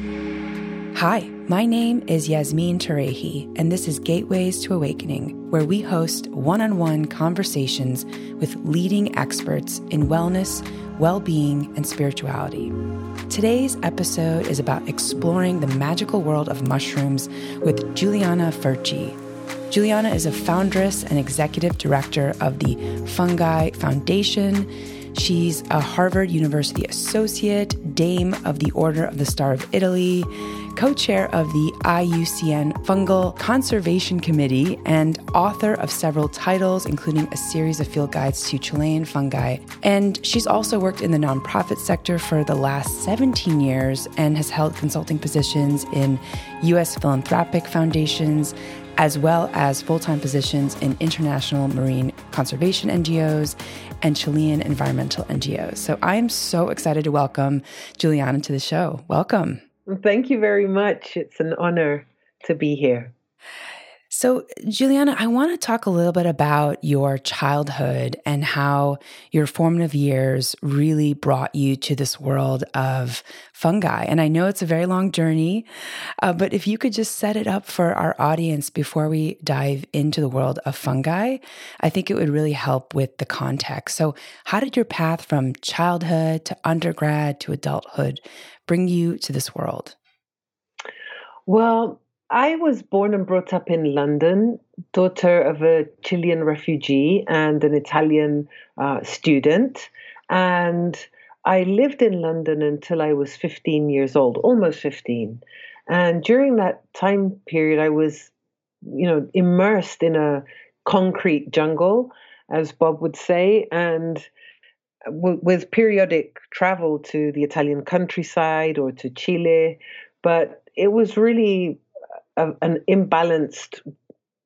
Hi, my name is Yasmin Tarehi, and this is Gateways to Awakening, where we host one on one conversations with leading experts in wellness, well being, and spirituality. Today's episode is about exploring the magical world of mushrooms with Juliana Furci. Juliana is a foundress and executive director of the Fungi Foundation She's a Harvard University associate, Dame of the Order of the Star of Italy, co chair of the IUCN Fungal Conservation Committee, and author of several titles, including a series of field guides to Chilean fungi. And she's also worked in the nonprofit sector for the last 17 years and has held consulting positions in U.S. philanthropic foundations as well as full time positions in international marine conservation NGOs and Chilean environmental NGOs. So I am so excited to welcome Juliana to the show. Welcome. Thank you very much. It's an honor to be here. So, Juliana, I want to talk a little bit about your childhood and how your formative years really brought you to this world of fungi. And I know it's a very long journey, uh, but if you could just set it up for our audience before we dive into the world of fungi, I think it would really help with the context. So, how did your path from childhood to undergrad to adulthood bring you to this world? Well, I was born and brought up in London, daughter of a Chilean refugee and an Italian uh, student. And I lived in London until I was 15 years old, almost 15. And during that time period, I was, you know, immersed in a concrete jungle, as Bob would say, and w- with periodic travel to the Italian countryside or to Chile. But it was really a, an imbalanced,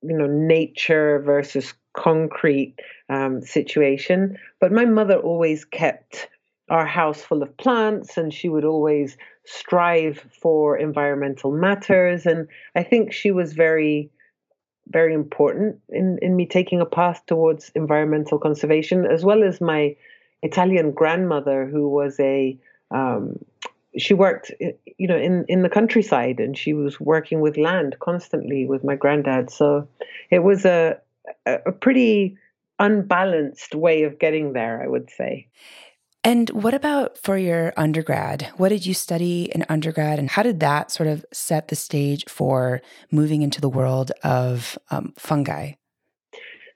you know, nature versus concrete um, situation. But my mother always kept our house full of plants and she would always strive for environmental matters. And I think she was very, very important in, in me taking a path towards environmental conservation, as well as my Italian grandmother, who was a um, she worked you know in in the countryside and she was working with land constantly with my granddad. So it was a a pretty unbalanced way of getting there i would say. And what about for your undergrad? What did you study in undergrad and how did that sort of set the stage for moving into the world of um, fungi?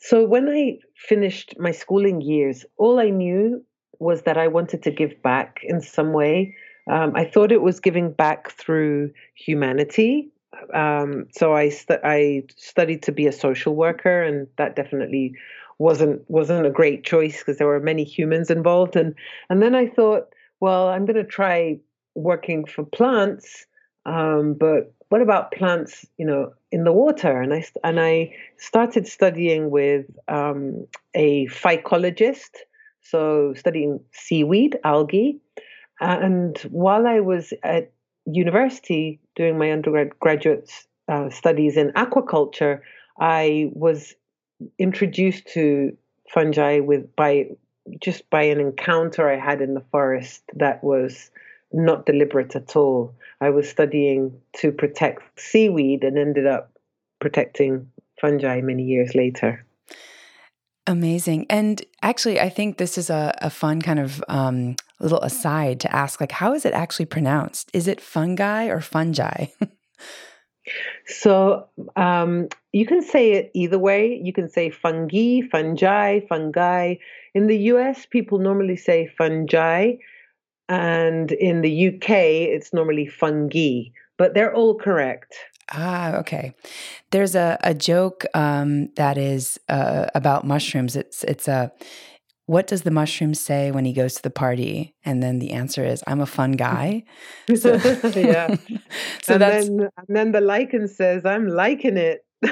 So when i finished my schooling years all i knew was that i wanted to give back in some way um, I thought it was giving back through humanity. Um, so I I studied to be a social worker, and that definitely wasn't wasn't a great choice because there were many humans involved. And and then I thought, well, I'm going to try working for plants, um, but what about plants? You know, in the water? And I and I started studying with um, a phycologist, so studying seaweed, algae. And while I was at university doing my undergraduate uh, studies in aquaculture, I was introduced to fungi with by just by an encounter I had in the forest that was not deliberate at all. I was studying to protect seaweed and ended up protecting fungi many years later. Amazing. And actually, I think this is a, a fun kind of um, little aside to ask like, how is it actually pronounced? Is it fungi or fungi? so um, you can say it either way. You can say fungi, fungi, fungi. In the US, people normally say fungi. And in the UK, it's normally fungi, but they're all correct. Ah, okay. There's a, a joke um, that is uh, about mushrooms. It's it's a what does the mushroom say when he goes to the party? And then the answer is, I'm a fun guy. So, yeah. so and that's then, and then the lichen says, I'm liking it.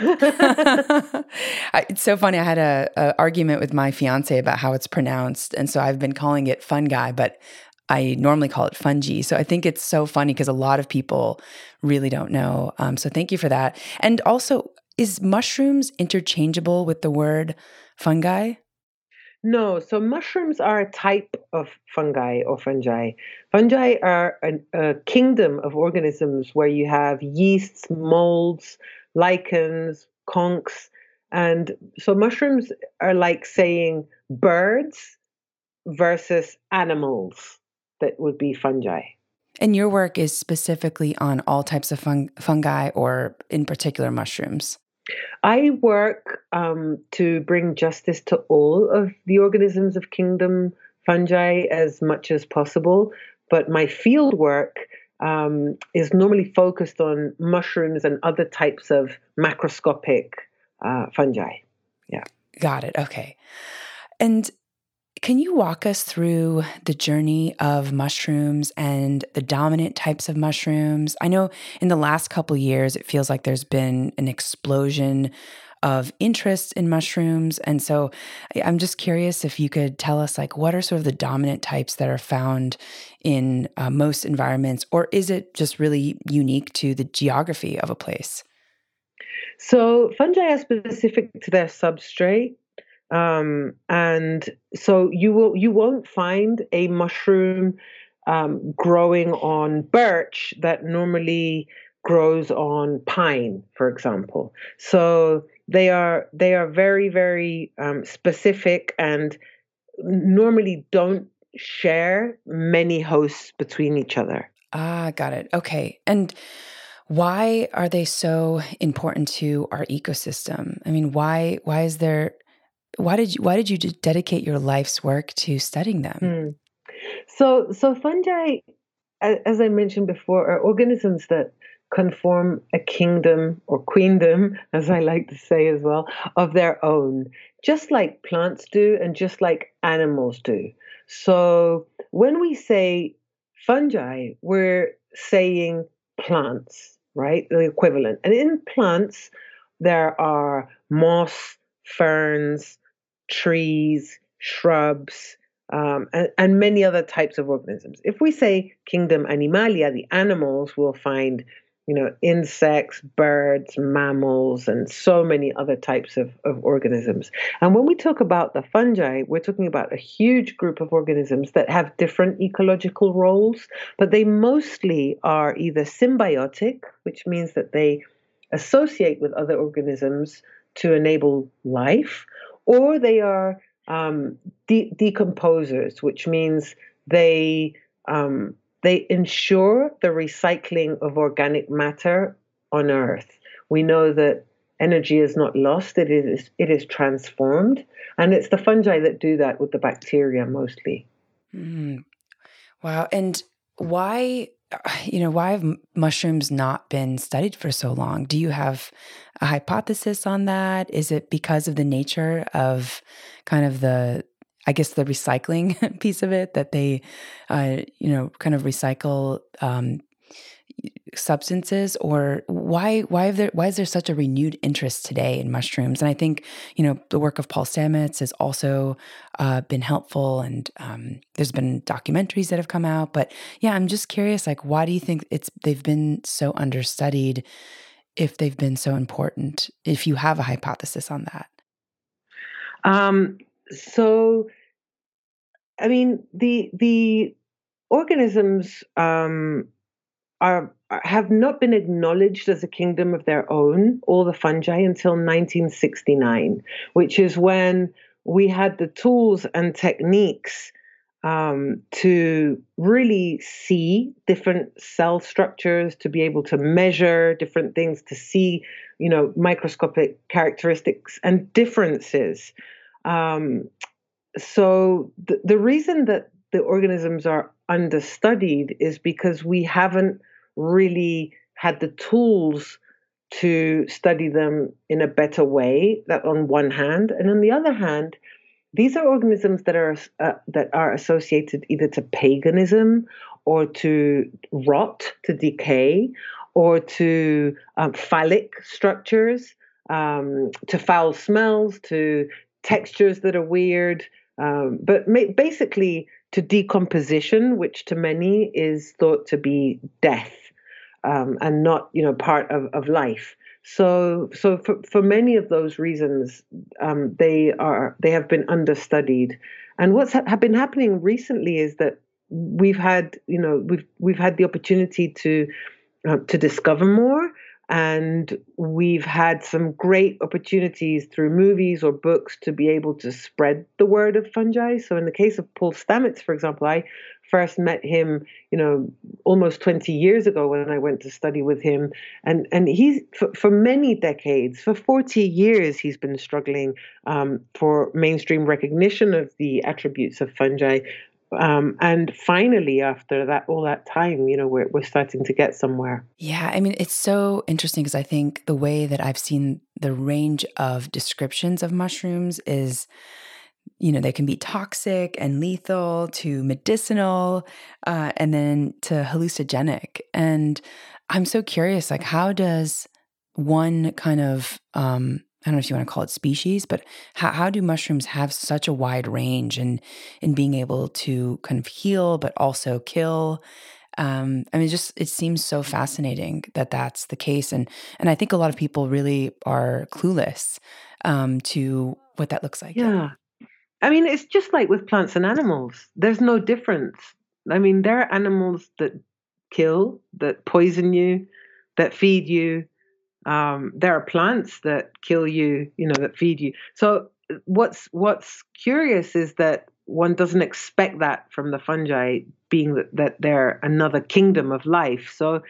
it's so funny. I had a, a, argument with my fiance about how it's pronounced, and so I've been calling it "fun guy," but I normally call it fungi. So I think it's so funny because a lot of people really don't know. Um, so thank you for that. And also, is mushrooms interchangeable with the word fungi? No, so mushrooms are a type of fungi or fungi. Fungi are an, a kingdom of organisms where you have yeasts, molds, lichens, conks, and so mushrooms are like saying birds versus animals that would be fungi. And your work is specifically on all types of fung- fungi or in particular mushrooms? I work um, to bring justice to all of the organisms of kingdom fungi as much as possible, but my field work um, is normally focused on mushrooms and other types of macroscopic uh, fungi. Yeah. Got it. Okay. And can you walk us through the journey of mushrooms and the dominant types of mushrooms? I know in the last couple years it feels like there's been an explosion of interest in mushrooms and so I'm just curious if you could tell us like what are sort of the dominant types that are found in uh, most environments or is it just really unique to the geography of a place? So fungi are specific to their substrate um, and so you will you won't find a mushroom um, growing on birch that normally grows on pine, for example. So they are they are very very um, specific and normally don't share many hosts between each other. Ah, got it. Okay, and why are they so important to our ecosystem? I mean, why why is there why did you why did you dedicate your life's work to studying them? Mm. So so fungi, as I mentioned before, are organisms that conform a kingdom or queendom, as I like to say as well, of their own, just like plants do and just like animals do. So when we say fungi, we're saying plants, right? The equivalent. And in plants, there are moss, ferns, trees, shrubs, um, and, and, many other types of organisms. If we say kingdom animalia, the animals will find, you know, insects, birds, mammals, and so many other types of, of organisms. And when we talk about the fungi, we're talking about a huge group of organisms that have different ecological roles, but they mostly are either symbiotic, which means that they associate with other organisms to enable life, or they are um, de- decomposers, which means they um, they ensure the recycling of organic matter on Earth. We know that energy is not lost; it is it is transformed, and it's the fungi that do that with the bacteria mostly. Mm. Wow! And why you know, why have mushrooms not been studied for so long? Do you have a hypothesis on that? Is it because of the nature of kind of the, I guess, the recycling piece of it that they, uh, you know, kind of recycle um, substances or why why there why is there such a renewed interest today in mushrooms? And i think you know the work of paul stamets has also uh, been helpful and um, there's been documentaries that have come out but yeah i'm just curious like why do you think it's they've been so understudied if they've been so important if you have a hypothesis on that? Um so i mean the the organisms um are have not been acknowledged as a kingdom of their own, all the fungi, until 1969, which is when we had the tools and techniques um, to really see different cell structures, to be able to measure different things, to see, you know, microscopic characteristics and differences. Um, so the, the reason that the organisms are understudied is because we haven't really had the tools to study them in a better way that on one hand and on the other hand these are organisms that are uh, that are associated either to paganism or to rot to decay or to um, phallic structures um, to foul smells to textures that are weird um, but ma- basically to decomposition, which to many is thought to be death um, and not, you know, part of, of life. So, so for, for many of those reasons, um, they are they have been understudied. And what's ha- been happening recently is that we've had, you know, we've we've had the opportunity to uh, to discover more, and we've had some great opportunities through movies or books to be able to spread the word of fungi. So, in the case of Paul Stamets, for example, I first met him, you know, almost 20 years ago when I went to study with him. And, and he's, for, for many decades, for 40 years, he's been struggling um, for mainstream recognition of the attributes of fungi. Um, and finally, after that, all that time, you know, we're, we're starting to get somewhere. Yeah. I mean, it's so interesting because I think the way that I've seen the range of descriptions of mushrooms is you know, they can be toxic and lethal to medicinal uh, and then to hallucinogenic. And I'm so curious, like, how does one kind of, um, I don't know if you want to call it species, but how, how do mushrooms have such a wide range in, in being able to kind of heal, but also kill? Um, I mean, just it seems so fascinating that that's the case, and and I think a lot of people really are clueless um, to what that looks like. Yeah, I mean, it's just like with plants and animals. There's no difference. I mean, there are animals that kill, that poison you, that feed you. Um, there are plants that kill you, you know, that feed you. So what's what's curious is that one doesn't expect that from the fungi, being that, that they're another kingdom of life. So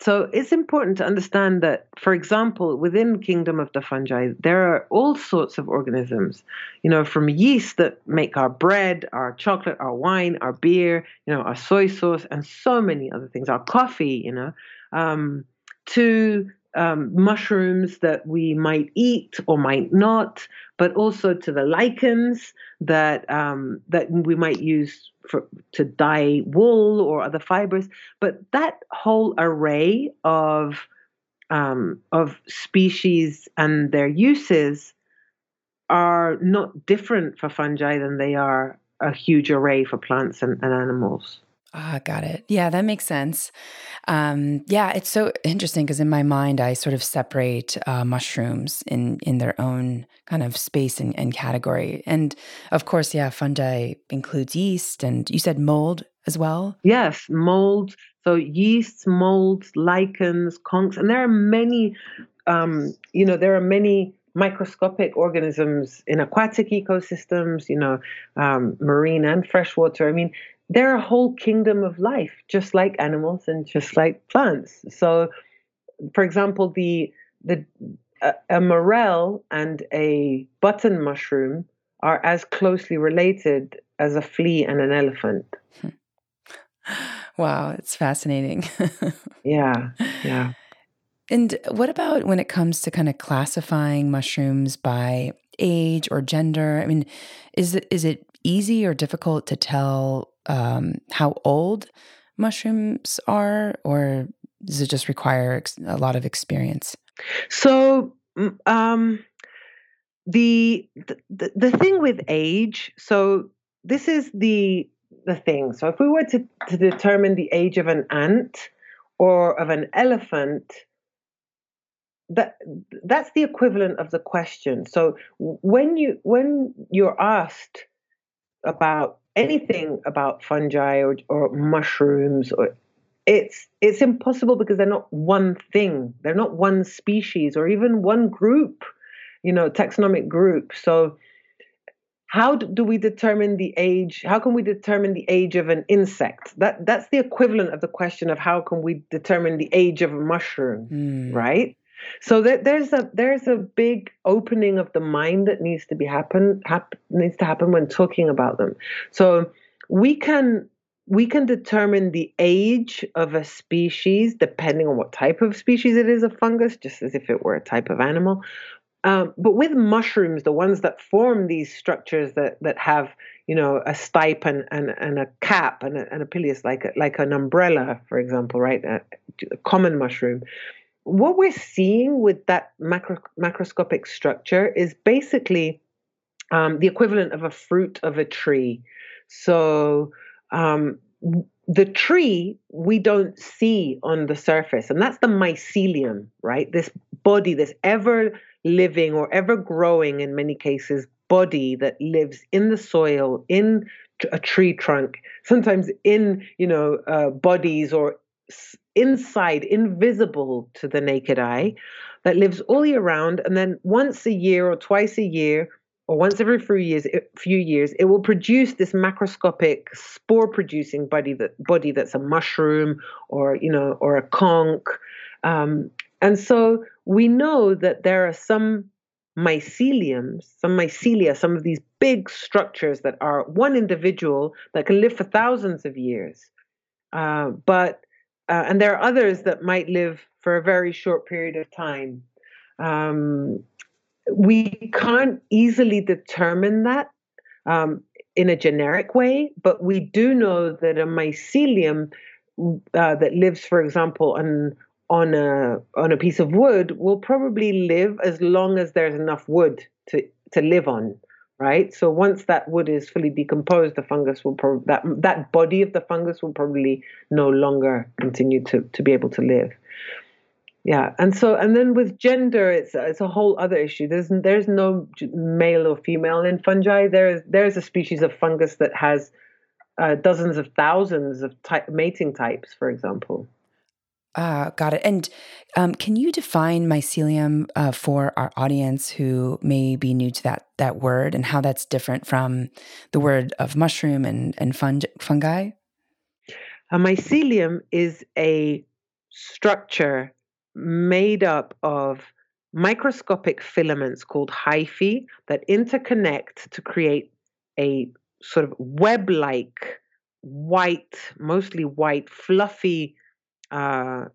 so it's important to understand that, for example, within kingdom of the fungi, there are all sorts of organisms, you know, from yeast that make our bread, our chocolate, our wine, our beer, you know, our soy sauce, and so many other things, our coffee, you know, um, to um, mushrooms that we might eat or might not, but also to the lichens that um, that we might use for to dye wool or other fibers. But that whole array of um, of species and their uses are not different for fungi than they are a huge array for plants and, and animals. Ah, got it. Yeah, that makes sense. Um, yeah, it's so interesting because in my mind, I sort of separate uh, mushrooms in in their own kind of space and, and, category. And of course, yeah, fungi includes yeast, and you said mold as well. Yes, mold. So yeasts, molds, lichens, conks, and there are many. Um, you know, there are many microscopic organisms in aquatic ecosystems, you know, um, marine and freshwater. I mean, they're a whole kingdom of life, just like animals and just like plants. So, for example, the the a, a morel and a button mushroom are as closely related as a flea and an elephant. Wow, it's fascinating. yeah, yeah. And what about when it comes to kind of classifying mushrooms by age or gender? I mean, is it is it easy or difficult to tell um, how old mushrooms are, or does it just require a lot of experience? So, um, the, the the thing with age, so this is the the thing. So, if we were to, to determine the age of an ant or of an elephant, that that's the equivalent of the question. So, when you when you're asked about anything about fungi or, or mushrooms or it's it's impossible because they're not one thing. They're not one species or even one group you know taxonomic group. So how do we determine the age? How can we determine the age of an insect? That that's the equivalent of the question of how can we determine the age of a mushroom mm. right so there's a there's a big opening of the mind that needs to be happen hap, needs to happen when talking about them. So we can we can determine the age of a species depending on what type of species it is of fungus, just as if it were a type of animal. Um, but with mushrooms, the ones that form these structures that that have you know a stipe and, and, and a cap and a, and a pileus like a, like an umbrella, for example, right? A, a common mushroom what we're seeing with that macro, macroscopic structure is basically um, the equivalent of a fruit of a tree. So um, the tree we don't see on the surface, and that's the mycelium, right? This body, this ever living or ever growing in many cases body that lives in the soil, in a tree trunk, sometimes in you know uh, bodies or inside, invisible to the naked eye, that lives all year round, and then once a year or twice a year or once every few years, few years, it will produce this macroscopic spore-producing body that body that's a mushroom or you know or a conk, um, and so we know that there are some myceliums, some mycelia, some of these big structures that are one individual that can live for thousands of years. Uh, but uh, and there are others that might live for a very short period of time. Um, we can't easily determine that um, in a generic way, but we do know that a mycelium uh, that lives, for example, on on a on a piece of wood will probably live as long as there's enough wood to to live on right? So once that wood is fully decomposed the fungus will probably that that body of the fungus will probably no longer continue to to be able to live. Yeah and so and then with gender it's it's a whole other issue. There's there's no male or female in fungi. There's there's a species of fungus that has uh, dozens of thousands of ty- mating types for example Ah, got it. And um, can you define mycelium uh, for our audience who may be new to that that word and how that's different from the word of mushroom and and fungi? A mycelium is a structure made up of microscopic filaments called hyphae that interconnect to create a sort of web-like white, mostly white, fluffy uh,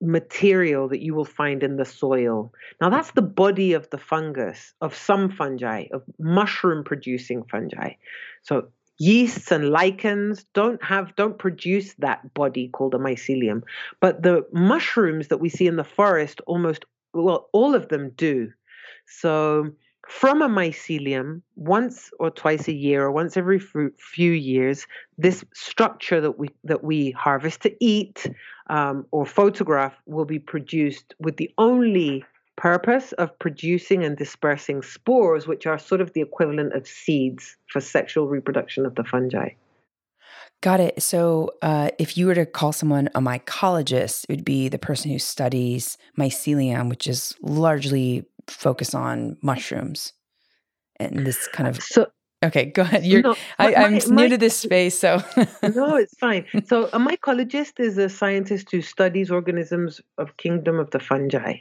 material that you will find in the soil. Now, that's the body of the fungus, of some fungi, of mushroom producing fungi. So, yeasts and lichens don't have don't produce that body called a mycelium but the mushrooms that we see in the forest almost well all of them do so from a mycelium once or twice a year or once every few years this structure that we that we harvest to eat um, or photograph will be produced with the only purpose of producing and dispersing spores which are sort of the equivalent of seeds for sexual reproduction of the fungi Got it. So, uh, if you were to call someone a mycologist, it would be the person who studies mycelium, which is largely focus on mushrooms and this kind of so okay go ahead. You're no, I, am new my, to this space so no it's fine. So a mycologist is a scientist who studies organisms of kingdom of the fungi.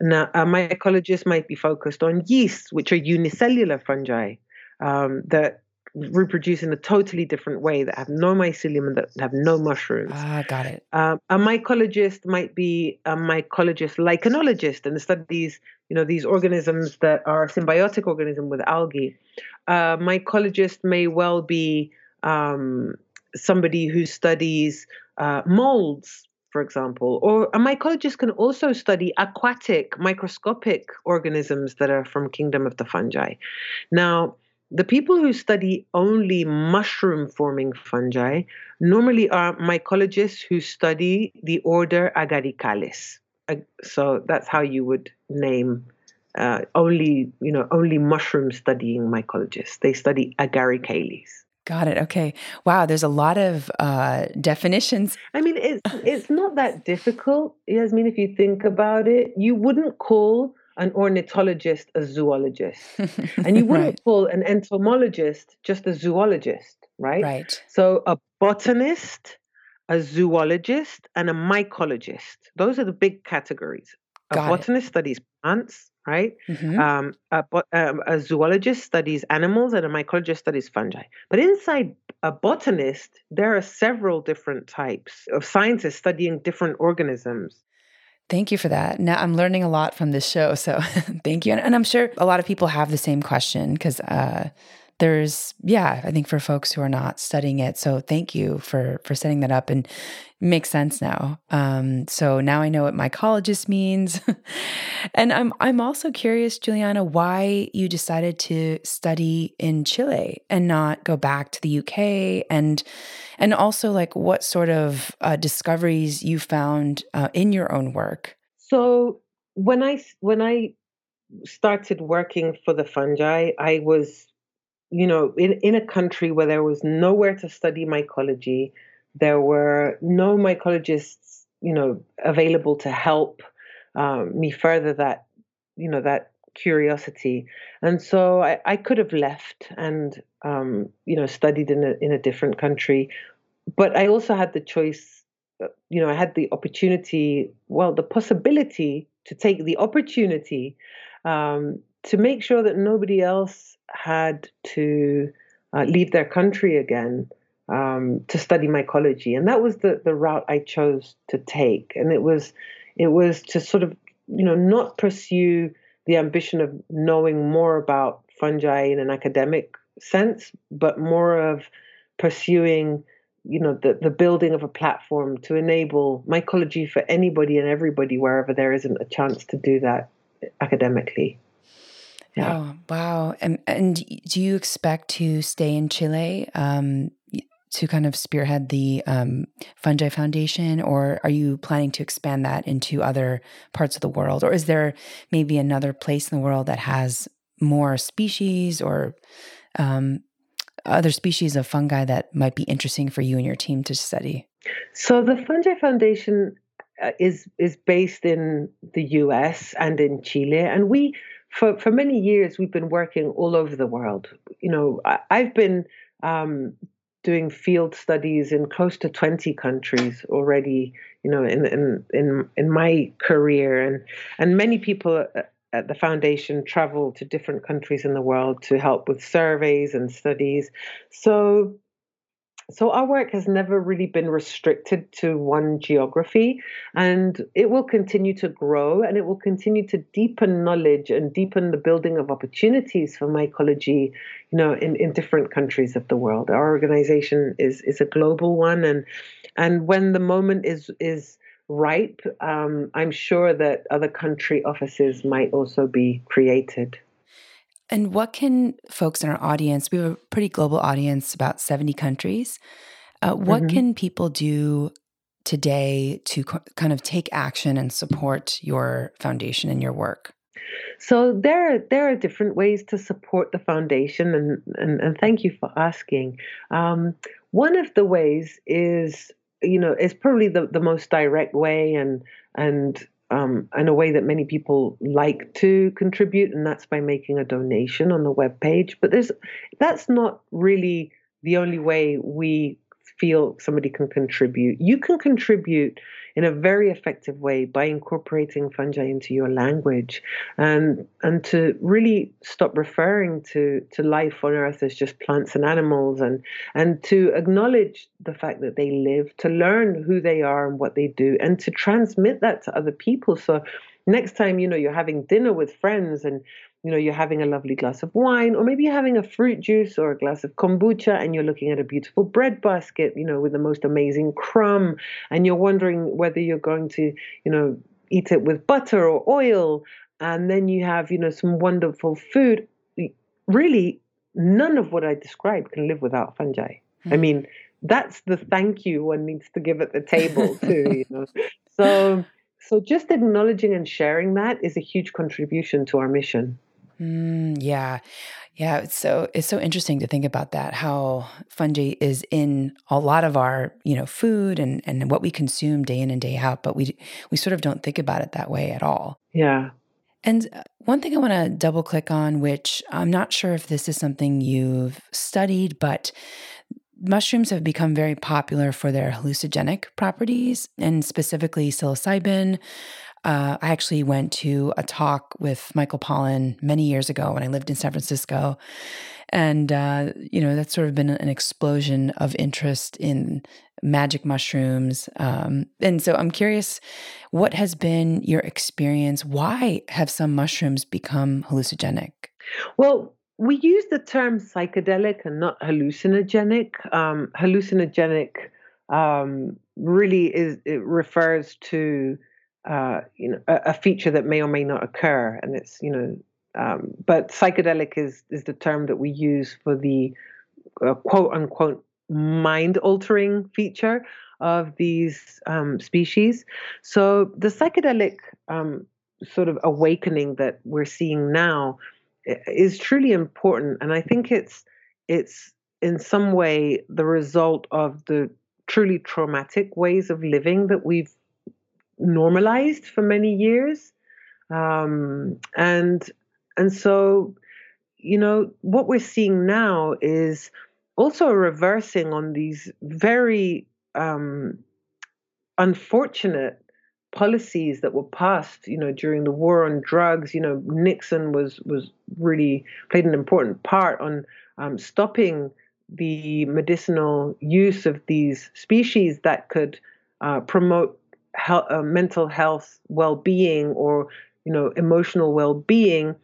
Now a mycologist might be focused on yeasts which are unicellular fungi um, that reproduce in a totally different way that have no mycelium and that have no mushrooms. Ah, got it. Um, a mycologist might be a mycologist lichenologist and studies, you know, these organisms that are symbiotic organism with algae. A mycologist may well be um, somebody who studies uh, molds, for example, or a mycologist can also study aquatic microscopic organisms that are from kingdom of the fungi. Now, the people who study only mushroom forming fungi normally are mycologists who study the order Agaricales. So that's how you would name uh, only, you know, only mushroom studying mycologists. They study Agaricales. Got it. Okay. Wow. There's a lot of uh, definitions. I mean, it's it's not that difficult, Yasmin. If you think about it, you wouldn't call an ornithologist a zoologist. and you wouldn't right. call an entomologist just a zoologist, right? Right. So a botanist, a zoologist, and a mycologist. Those are the big categories. A Got botanist it. studies plants, right? Mm-hmm. Um, a, um, a zoologist studies animals, and a mycologist studies fungi. But inside a botanist, there are several different types of scientists studying different organisms. Thank you for that. Now I'm learning a lot from this show. So thank you. And, and, I'm sure a lot of people have the same question because uh, there's, yeah, I think for folks who are not studying it. So thank you for for setting that up and makes sense now. Um, so now I know what mycologist means. and I'm I'm also curious, Juliana, why you decided to study in Chile and not go back to the UK and and also like what sort of uh, discoveries you found uh, in your own work So when I when I started working for the fungi, I was, you know, in in a country where there was nowhere to study mycology. There were no mycologists, you know, available to help um, me further that, you know, that curiosity. And so I, I could have left and, um, you know, studied in a in a different country, but I also had the choice. uh, You know, I had the opportunity, well, the possibility to take the opportunity um, to make sure that nobody else had to uh, leave their country again um, to study mycology, and that was the the route I chose to take. And it was it was to sort of you know not pursue the ambition of knowing more about fungi in an academic sense, but more of pursuing you know the, the building of a platform to enable mycology for anybody and everybody wherever there isn't a chance to do that academically. Yeah. Oh, wow. And, and do you expect to stay in Chile um, to kind of spearhead the um, Fungi Foundation, or are you planning to expand that into other parts of the world? Or is there maybe another place in the world that has more species or um, other species of fungi that might be interesting for you and your team to study? So the Fungi Foundation uh, is is based in the U.S. and in Chile, and we for for many years we've been working all over the world. You know, I, I've been um, doing field studies in close to 20 countries already you know in in in, in my career and and many people at the foundation travel to different countries in the world to help with surveys and studies so so our work has never really been restricted to one geography and it will continue to grow and it will continue to deepen knowledge and deepen the building of opportunities for mycology you know in, in different countries of the world. Our organization is is a global one and and when the moment is is ripe um, i'm sure that other country offices might also be created and what can folks in our audience, we have a pretty global audience, about 70 countries. Uh, what mm-hmm. can people do today to co- kind of take action and support your foundation and your work? So there, are, there are different ways to support the foundation, and and, and thank you for asking. Um, one of the ways is, you know, is probably the, the most direct way, and and um, in a way that many people like to contribute, and that's by making a donation on the web page. But there's that's not really the only way we feel somebody can contribute. You can contribute in a very effective way by incorporating fungi into your language and and to really stop referring to to life on earth as just plants and animals and and to acknowledge the fact that they live to learn who they are and what they do and to transmit that to other people so next time you know you're having dinner with friends and you know you're having a lovely glass of wine or maybe you're having a fruit juice or a glass of kombucha and you're looking at a beautiful bread basket you know with the most amazing crumb and you're wondering whether you're going to you know eat it with butter or oil and then you have you know some wonderful food really none of what i described can live without fungi mm-hmm. i hmm. mean that's the thank you one needs to give at the table too you know so so just acknowledging and sharing that is a huge contribution to our mission Mm, yeah. Yeah, it's so it's so interesting to think about that how fungi is in a lot of our, you know, food and and what we consume day in and day out, but we we sort of don't think about it that way at all. Yeah. And uh, one thing I want to double click on which I'm not sure if this is something you've studied, but mushrooms have become very popular for their hallucinogenic properties and specifically psilocybin uh, I actually went to a talk with Michael Pollan many years ago when I lived in San Francisco. And, uh, you know, that's sort of been an explosion of interest in magic mushrooms. Um, and so I'm curious, what has been your experience? Why have some mushrooms become hallucinogenic? Well, we use the term psychedelic and not hallucinogenic. Um, hallucinogenic um, really is it refers to uh, you know a, a, feature that may or may not occur, and it's you know. Um, but psychedelic is is the term that we use for the uh, quote unquote mind altering feature of these um, species. So the psychedelic um, sort of awakening that we're seeing now is truly important, and I think it's it's in some way the result of the truly traumatic ways of living that we've normalized for many years, um, and and so you know what we're seeing now is also a reversing on these very um, unfortunate policies that were passed, you know, during the war on drugs. You know, Nixon was was really played an important part on um, stopping the medicinal use of these species that could uh, promote he- uh, mental health, well-being, or you know, emotional well-being,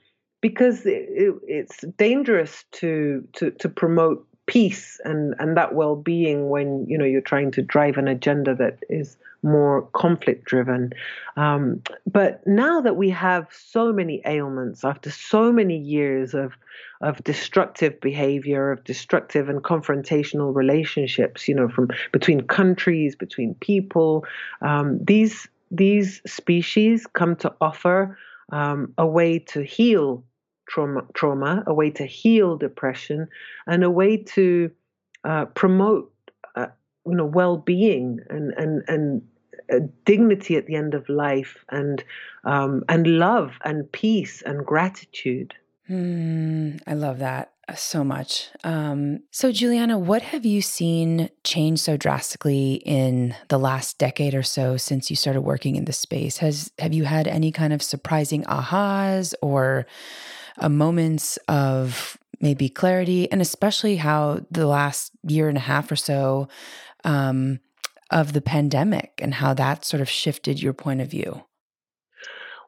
because it, it's dangerous to to to promote peace and and that well-being when you know you're trying to drive an agenda that is more conflict driven um, but now that we have so many ailments after so many years of of destructive behavior of destructive and confrontational relationships you know from between countries between people um, these these species come to offer um, a way to heal trauma, trauma, a way to heal depression, and a way to uh, promote, you know, well-being and and and uh, dignity at the end of life, and um, and love and peace and gratitude. Mm, I love that uh, so much. Um, so, Juliana, what have you seen change so drastically in the last decade or so since you started working in this space? Has have you had any kind of surprising ahas or uh, moments of maybe clarity, and especially how the last year and a half or so um, of the pandemic and how that sort of shifted your point of view?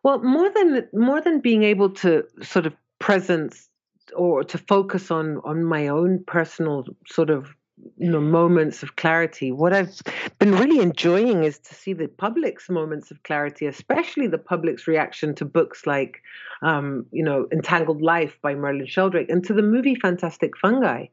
Well, more than more than being able to sort of presence or to focus on on my own personal sort of you know moments of clarity what i've been really enjoying is to see the public's moments of clarity especially the public's reaction to books like um, you know entangled life by merlin sheldrake and to the movie fantastic fungi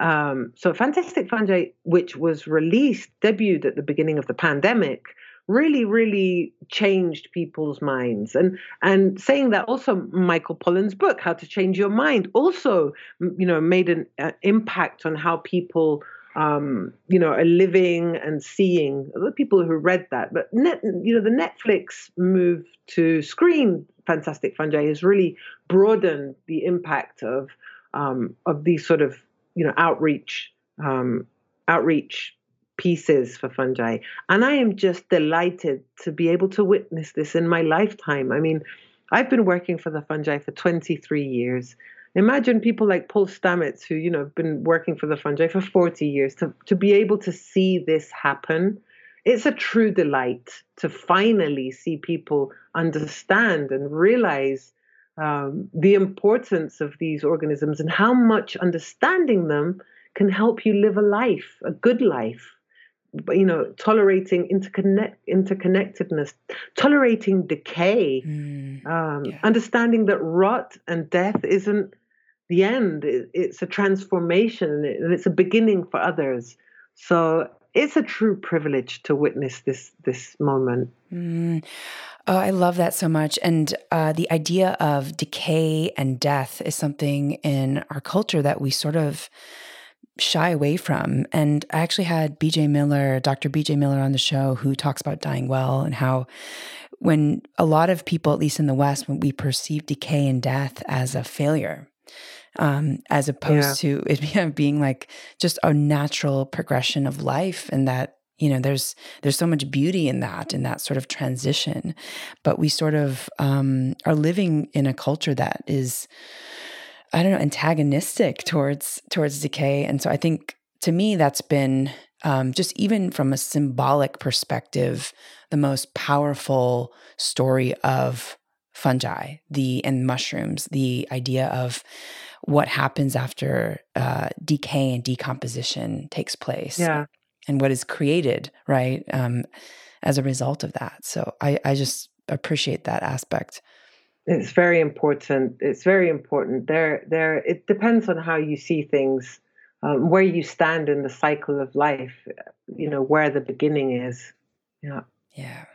um, so fantastic fungi which was released debuted at the beginning of the pandemic really really changed people's minds. And and saying that also michael pollan's book how to change your mind also you know made an uh, impact on how people um, you know are living and seeing the people who read that. But net you know the netflix move to screen fantastic fungi has really broadened the impact of um, of these sort of you know outreach um, outreach pieces for fungi. And I am just delighted to be able to witness this in my lifetime. I mean, I've been working for the fungi for 23 years. Imagine people like Paul Stamets, who, you know, have been working for the fungi for 40 years, to, to be able to see this happen. It's a true delight to finally see people understand and realize um, the importance of these organisms and how much understanding them can help you live a life, a good life you know tolerating interconnect interconnectedness tolerating decay mm, um, yeah. understanding that rot and death isn't the end it, it's a transformation and it's a beginning for others so it's a true privilege to witness this this moment mm. Oh, I love that so much. And uh, the idea of decay and death is something in our culture that we sort of shy away from. And I actually had BJ Miller, Dr. BJ Miller on the show who talks about dying well and how when a lot of people, at least in the West, when we perceive decay and death as a failure, um, as opposed yeah. to it being like just a natural progression of life and that you know there's there's so much beauty in that in that sort of transition but we sort of um, are living in a culture that is I don't know, antagonistic towards towards decay. And so I think to me that's been um, just even from a symbolic perspective, the most powerful story of fungi, the and mushrooms, the idea of what happens after uh, decay and decomposition takes place, yeah, and what is created, right, um, as a result of that. So I, I just appreciate that aspect. It's very important. It's very important. There, there. It depends on how you see things. um, where you stand in the cycle of life, you know, where the beginning is. Yeah. Yeah.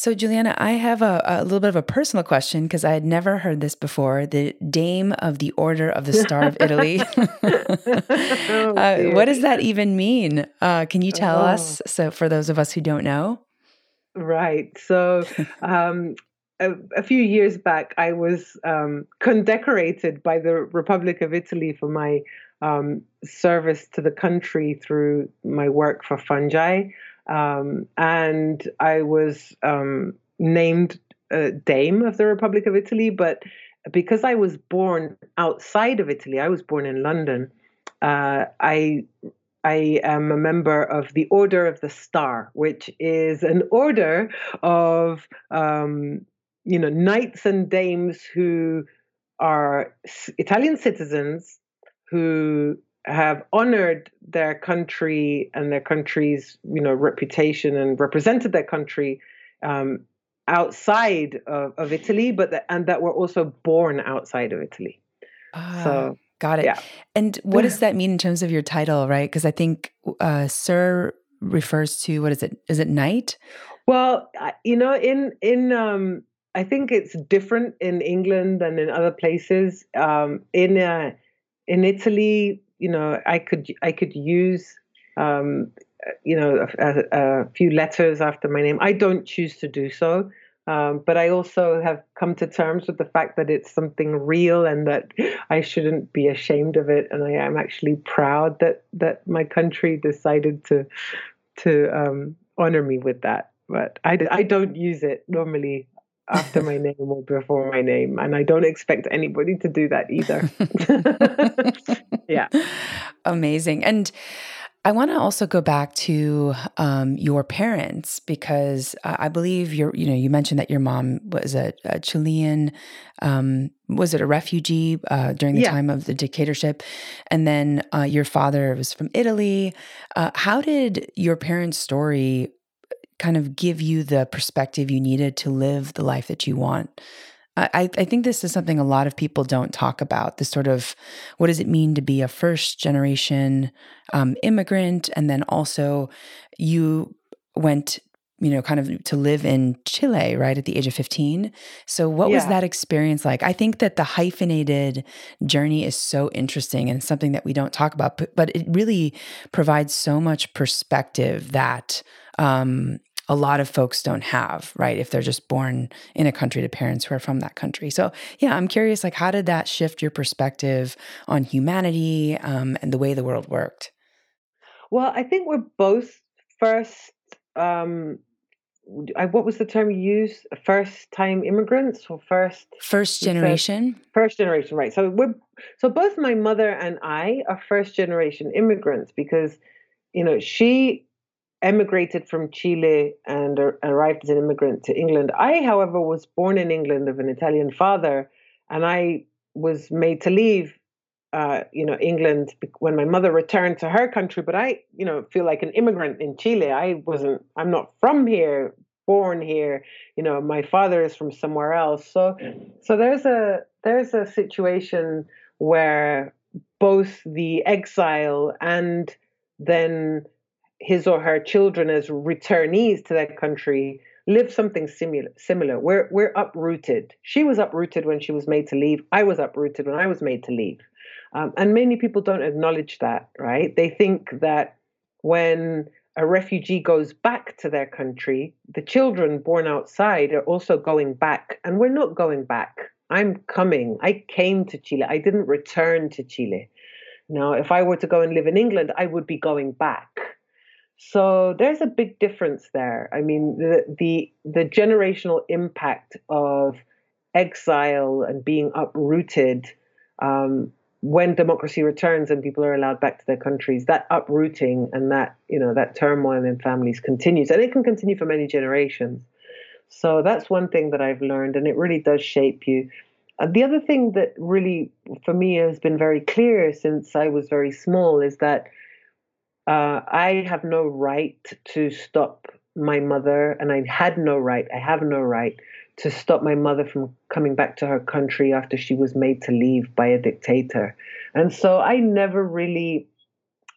So, Juliana, I have a, a little bit of a personal question because I had never heard this before. The Dame of the Order of the Star of Italy. oh, uh, what does that even mean? Uh, can you tell oh. us? So, for those of us who don't know, right. So, um, a, a, few years back, I was um, condecorated by the Republic of Italy for my um, service to the country through my work for fungi. Um, and I was um, named uh, Dame of the Republic of Italy, but because I was born outside of Italy, I was born in London. Uh, I I am a member of the Order of the Star, which is an order of um, you know knights and dames who are Italian citizens who have honored their country and their country's you know reputation and represented their country um, outside of, of Italy, but that, and that were also born outside of Italy. Uh, so got it. Yeah. And what does that mean in terms of your title, right? Because I think uh, Sir refers to what is it? Is it knight? Well, you know, in in um, I think it's different in England than in other places. Um, in uh, in Italy, you know, I could I could use um, you know a, a, few letters after my name. I don't choose to do so. Um, but I also have come to terms with the fact that it's something real and that I shouldn't be ashamed of it. And I am actually proud that that my country decided to to um, honor me with that. But I, I don't use it normally after my name or before my name. And I don't expect anybody to do that either. yeah. Amazing. And I want to also go back to um, your parents because I believe you're, you know, you mentioned that your mom was a, a Chilean, um, was it a refugee uh, during the yeah. time of the dictatorship? And then uh, your father was from Italy. Uh, how did your parents' story kind of give you the perspective you needed to live the life that you want. I, I think this is something a lot of people don't talk about this sort of what does it mean to be a first generation um, immigrant? And then also, you went you know, kind of to live in Chile, right, at the age of 15. So, what yeah. was that experience like? I think that the hyphenated journey is so interesting and something that we don't talk about, but, but it really provides so much perspective that um, a lot of folks don't have, right? If they're just born in a country to parents who are from that country. So, yeah, I'm curious, like, how did that shift your perspective on humanity um, and the way the world worked? Well, I think we're both first. Um, I, what was the term you used? First time immigrants or first first generation? First, first generation, right? So we're so both my mother and I are first generation immigrants because you know she emigrated from Chile and arrived as an immigrant to England. I, however, was born in England of an Italian father, and I was made to leave, uh, you know, England when my mother returned to her country. But I, you know, feel like an immigrant in Chile. I wasn't. I'm not from here, born here. You know, my father is from somewhere else. So, so there's a there's a situation where both the exile and then his or her children as returnees to that country live something similar similar. We're we're uprooted. She was uprooted when she was made to leave. I was uprooted when i was made to leave. Um, and many people don't acknowledge that right? They think that when a refugee goes back to their country the children born outside are also going back. And we're not going back. I'm coming. I came to chile. I didn't return to chile. Now if i were to go and live in england i would be going back so there's a big difference there. I mean, the the, the generational impact of exile and being uprooted um, when democracy returns and people are allowed back to their countries, that uprooting and that you know that turmoil in families continues, and it can continue for many generations. So that's one thing that I've learned, and it really does shape you. Uh, the other thing that really, for me, has been very clear since I was very small is that uh, I have no right to stop my mother, and I had no right, I have no right to stop my mother from coming back to her country after she was made to leave by a dictator. And so I never really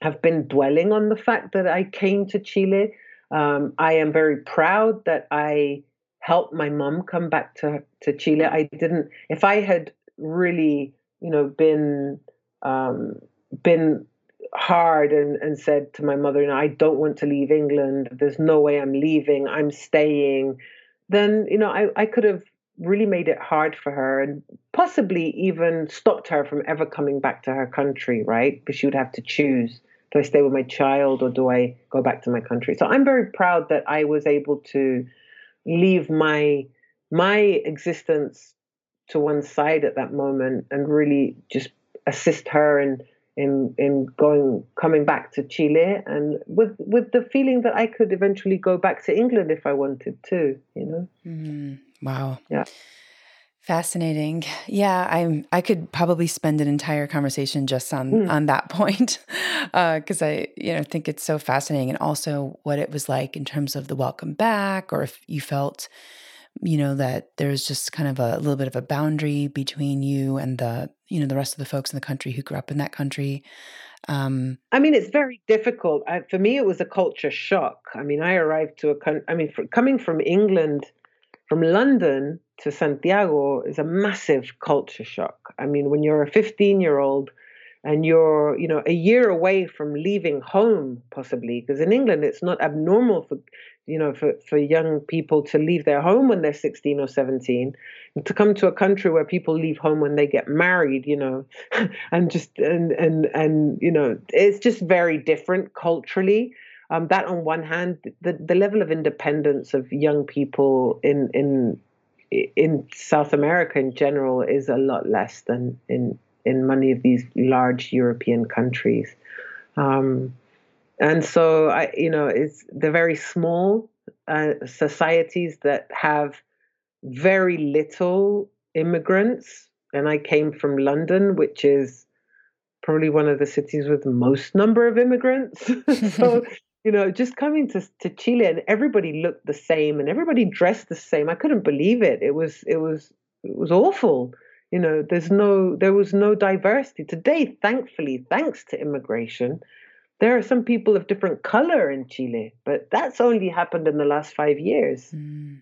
have been dwelling on the fact that I came to Chile. Um, I am very proud that I helped my mom come back to to Chile. I didn't. If I had really, you know, been um, been hard and, and said to my mother, I don't want to leave England. There's no way I'm leaving. I'm staying. Then, you know, I, I could have really made it hard for her and possibly even stopped her from ever coming back to her country, right? Because she would have to choose do I stay with my child or do I go back to my country? So I'm very proud that I was able to leave my my existence to one side at that moment and really just assist her in in in going coming back to Chile and with with the feeling that I could eventually go back to England if I wanted to, you know. Mm, wow. Yeah. Fascinating. Yeah, I'm I could probably spend an entire conversation just on mm. on that point. Uh cuz I you know think it's so fascinating and also what it was like in terms of the welcome back or if you felt you know that there's just kind of a, little bit of a boundary between you and the you know the rest of the folks in the country who grew up in that country um, I mean, it's very difficult. I, for me, it was a culture shock. I mean, I arrived to a country, I mean, for, coming from England, from London to Santiago is a massive culture shock. I mean, when you're a 15 year old and you're, you know, a year away from leaving home, possibly, because in England, it's not abnormal for you know, for, for young people to leave their home when they're 16 or 17 and to come to a country where people leave home when they get married, you know, and just, and, and, and, you know, it's just very different culturally. Um, that on one hand, the, the level of independence of young people in, in, in South America in general is a lot less than in, in many of these large European countries. Um, and so I, you know, it's the very small uh, societies that have very little immigrants. And I came from London, which is probably one of the cities with the most number of immigrants. so, you know, just coming to, to Chile and everybody looked the same and everybody dressed the same. I couldn't believe it. It was it was it was awful. You know, there's no there was no diversity. Today, thankfully, thanks to immigration, there are some people of different color in Chile, but that's only happened in the last five years. Mm.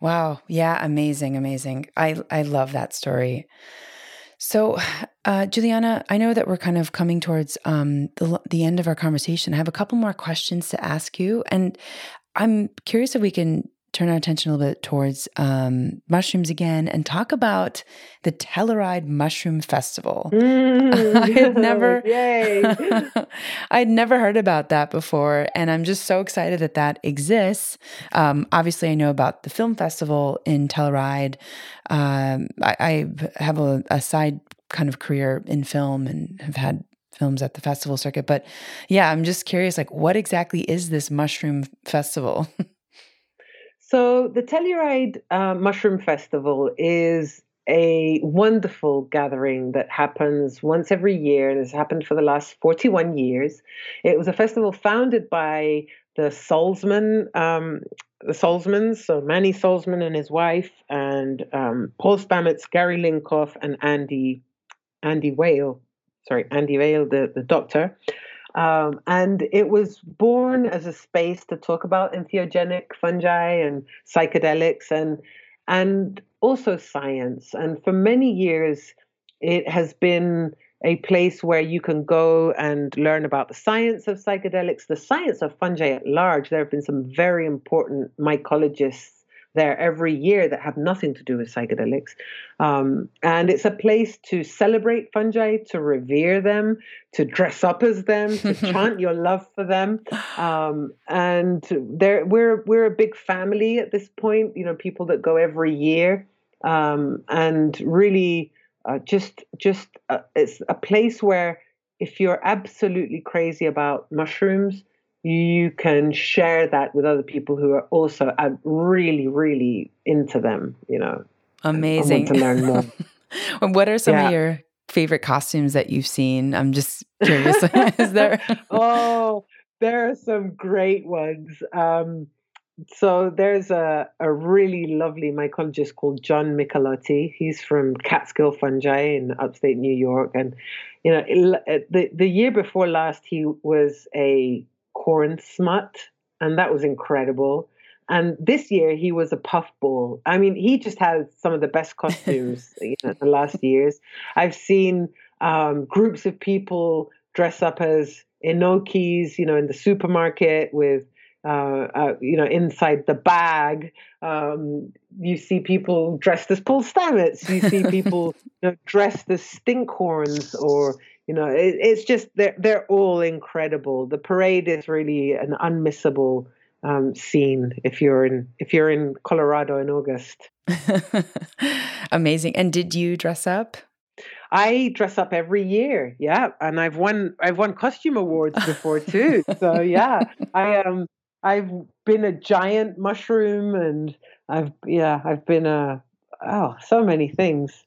Wow. Yeah. Amazing. Amazing. I, I love that story. So, uh, Giuliana, I know that we're kind of coming towards um, the, the end of our conversation. I have a couple more questions to ask you. And I'm curious if we can turn our attention a little bit towards um, mushrooms again and talk about the Telluride Mushroom Festival. Mm. I had never, I had never heard about that before, and I'm just so excited that that exists. Um, obviously, I know about the film festival in Telluride. Um, I, I, have a, a side kind of career in film and have had films at the festival circuit. But yeah, I'm just curious, like, what exactly is this mushroom festival? So, the Telluride uh, Mushroom Festival is a wonderful gathering that happens once every year and has happened for the last 41 years. It was a festival founded by the Salzman, um, the Salzmans, so Manny Salzman and his wife, and um, Paul Stamets, Gary Lincoff, and Andy Andy Weil. Sorry, Andy Weil, the, the doctor. Um, and it was born as a space to talk about entheogenic fungi and psychedelics and and also science. And for many years, it has been a place where you can go and learn about the science of psychedelics, the science of fungi at large. There have been some very important mycologists there every year that have nothing to do with psychedelics. Um, and it's a place to celebrate fungi, to revere them, to dress up as them, to chant your love for them. Um, and there, we're we're a big family at this point. You know, people that go every year, um, and really uh, just just uh, it's a place where if you're absolutely crazy about mushrooms you can share that with other people who are also uh, really, really into them, you know. Amazing. to learn more. what are some yeah. of your favorite costumes that you've seen? I'm just curious. Is there? oh, there are some great ones. Um, so there's a, a really lovely mycologist called John Michelotti. He's from Catskill Fungi in upstate New York. And, you know, the, the year before last, he was a corn smut, and that was incredible. And this year he was a puffball. I mean, he just has some of the best costumes you know, the last years. I've seen um, groups of people dress up as Enokis, you know, in the supermarket with uh, uh, you know, inside the bag. Um, you see people dressed as Paul Stamets. You see people you know, dressed as stinkhorns, or you know, it, it's just they're they're all incredible. The parade is really an unmissable um, scene if you're in if you're in Colorado in August. Amazing. And did you dress up? I dress up every year, yeah, and I've won I've won costume awards before too. so yeah, I um I've been a giant mushroom and I've yeah, I've been a oh, so many things.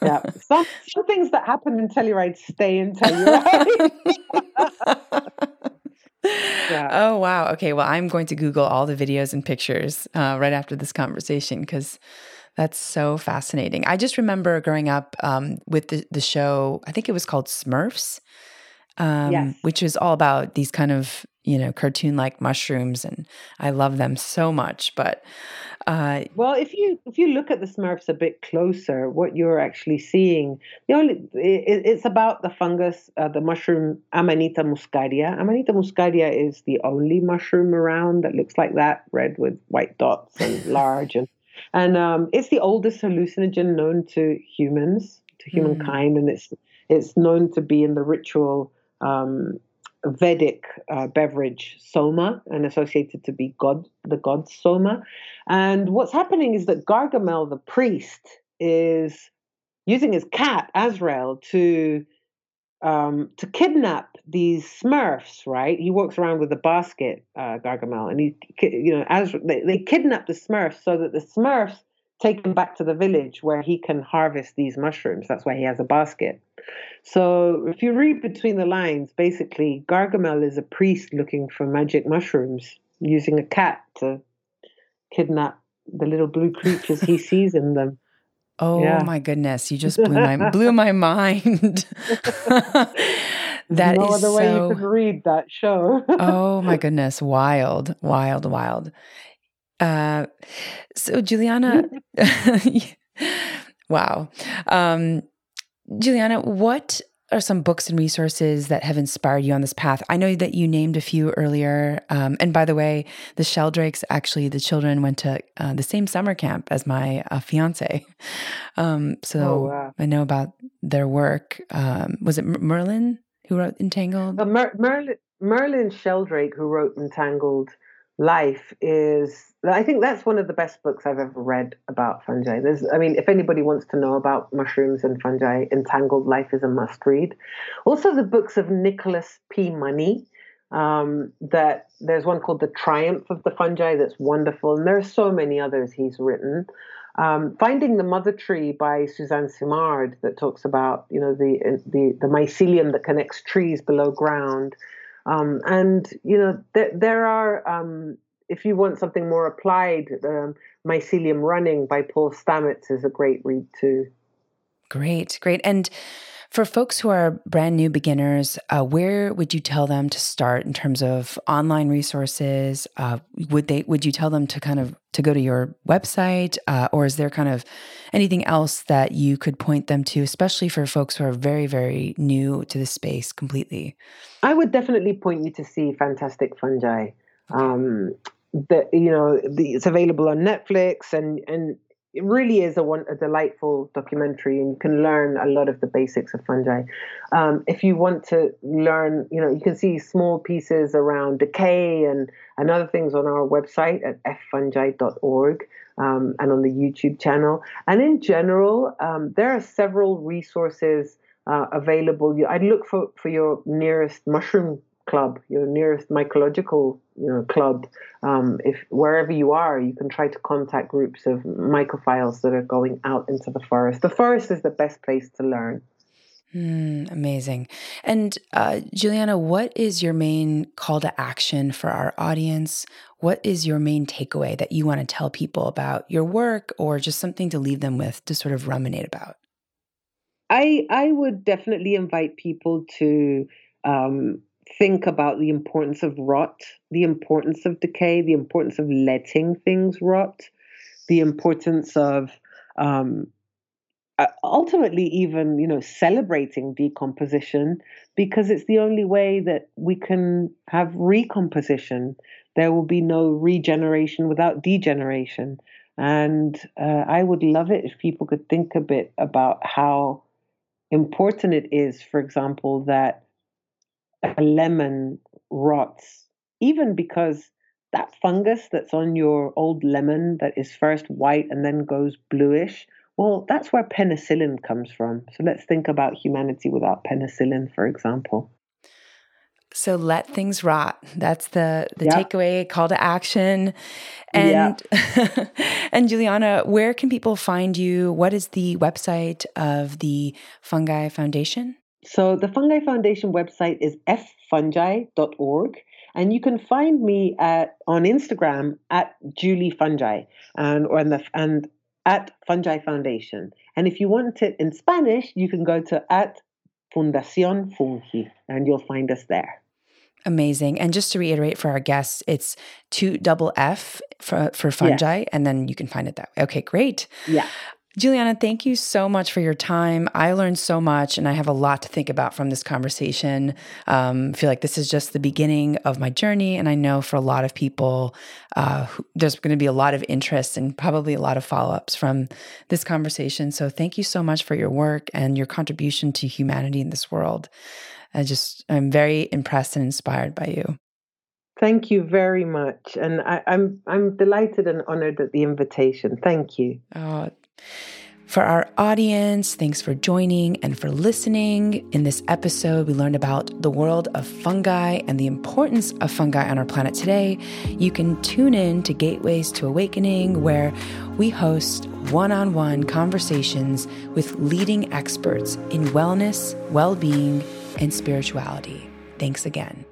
Yeah. some some things that happen in Telluride stay in Telluride. yeah. Oh wow. Okay. Well, I'm going to Google all the videos and pictures uh, right after this conversation because that's so fascinating. I just remember growing up um, with the, the show. I think it was called Smurfs, um, yes. which was all about these kind of you know cartoon like mushrooms and i love them so much but uh, well if you if you look at the smurfs a bit closer what you're actually seeing the only it, it's about the fungus uh, the mushroom amanita muscaria amanita muscaria is the only mushroom around that looks like that red with white dots and large and and um, it's the oldest hallucinogen known to humans to hmm. humankind mm. and it's it's known to be in the ritual um, Vedic uh, beverage soma and associated to be God, the god soma. And what's happening is that Gargamel, the priest, is using his cat Azrael to um, to kidnap these Smurfs. Right? He walks around with a basket, uh, Gargamel, and he, you know, as they, they kidnap the Smurfs so that the Smurfs take him back to the village where he can harvest these mushrooms. That's why he has a basket. So if you read between the lines, basically Gargamel is a priest looking for magic mushrooms, using a cat to kidnap the little blue creatures he sees in them. Oh yeah. my goodness! You just blew my blew my mind. that no other so... way you could read that show. oh my goodness! Wild, wild, wild. Uh, so Giuliana, wow. Um, Giuliana, what are some books and resources that have inspired you on this path? I know that you named a few earlier. Um, and by the way, the Sheldrakes, actually, the children went to uh, the same summer camp as my uh, fiance. Um, so oh, wow. I know about their work. Um, was it Merlin who wrote Entangled? Uh, Mer- Merlin, Merlin Sheldrake, who wrote Entangled, life is I think that's one of the best books I've ever read about fungi. There's I mean if anybody wants to know about mushrooms and fungi, Entangled Life is a must read. Also the books of Nicholas P. Money. Um, that there's one called The Triumph of the Fungi that's wonderful, and there are so many others he's written. Um, Finding the Mother Tree by Suzanne Simard that talks about you know the the the mycelium that connects trees below ground. Um, and you know there there are um, if you want something more applied, um, Mycelium Running by Paul Stamets is a great read too. Great, great. And for folks who are brand new beginners, uh, where would you tell them to start in terms of online resources? Uh, would they would you tell them to kind of to go to your website, uh, or is there kind of anything else that you could point them to, especially for folks who are very very new to the space completely? I would definitely point you to see Fantastic Fungi. Um, that you know the, it's available on Netflix and and it really is a one a delightful documentary and you can learn a lot of the basics of fungi. Um, if you want to learn you know you can see small pieces around decay and and other things on our website at ffungi.org um, and on the youtube channel. And in general um, there are several resources uh, available. I'd look for for your nearest mushroom club, your nearest mycological you know, club. Um, if wherever you are, you can try to contact groups of mycophiles that are going out into the forest. The forest is the best place to learn. Mm, amazing. And uh, Giuliana, what is your main call to action for our audience? What is your main takeaway that you want to tell people about your work or just something to leave them with to sort of ruminate about? I, I would definitely invite people to um, think about the importance of rot, the importance of decay, the importance of letting things rot, the importance of um, uh, ultimately even you know celebrating decomposition because it's the only way that we can have recomposition. There will be no regeneration without degeneration. And uh, i would love it if people could think a bit about how important it is for example that a lemon rots even because that fungus that's on your old lemon that is first white and then goes bluish well, that's where penicillin comes from. So let's think about humanity without penicillin, for example. So let things rot. That's the the yep. takeaway call to action. And yep. and Giuliana, where can people find you? What is the website of the Fungi Foundation? So the Fungi Foundation website is ffungi.org. And you can find me at on Instagram at Julie Fungi and or the and at Fungi Foundation. And if you want it in Spanish, you can go to at Fundación Fungi and you'll find us there. Amazing. And just to reiterate for our guests, it's two double F for, for fungi, yeah. and then you can find it that way. Okay, great. Yeah. Giuliana, thank you so much for your time. I learned so much, and I have a lot to think about from this conversation. Um, I feel like this is just the beginning of my journey, and I know for a lot of people, uh, there's going to be a lot of interest and probably a lot of follow ups from this conversation. So, thank you so much for your work and your contribution to humanity in this world. I just, I'm very impressed and inspired by you. Thank you very much, and I, am I'm, I'm delighted and honored at the invitation. Thank you. Oh, for our audience, thanks for joining and for listening. In this episode, we learned about the world of fungi and the importance of fungi on our planet today. You can tune in to Gateways to Awakening, where we host one on one conversations with leading experts in wellness, well being, and spirituality. Thanks again.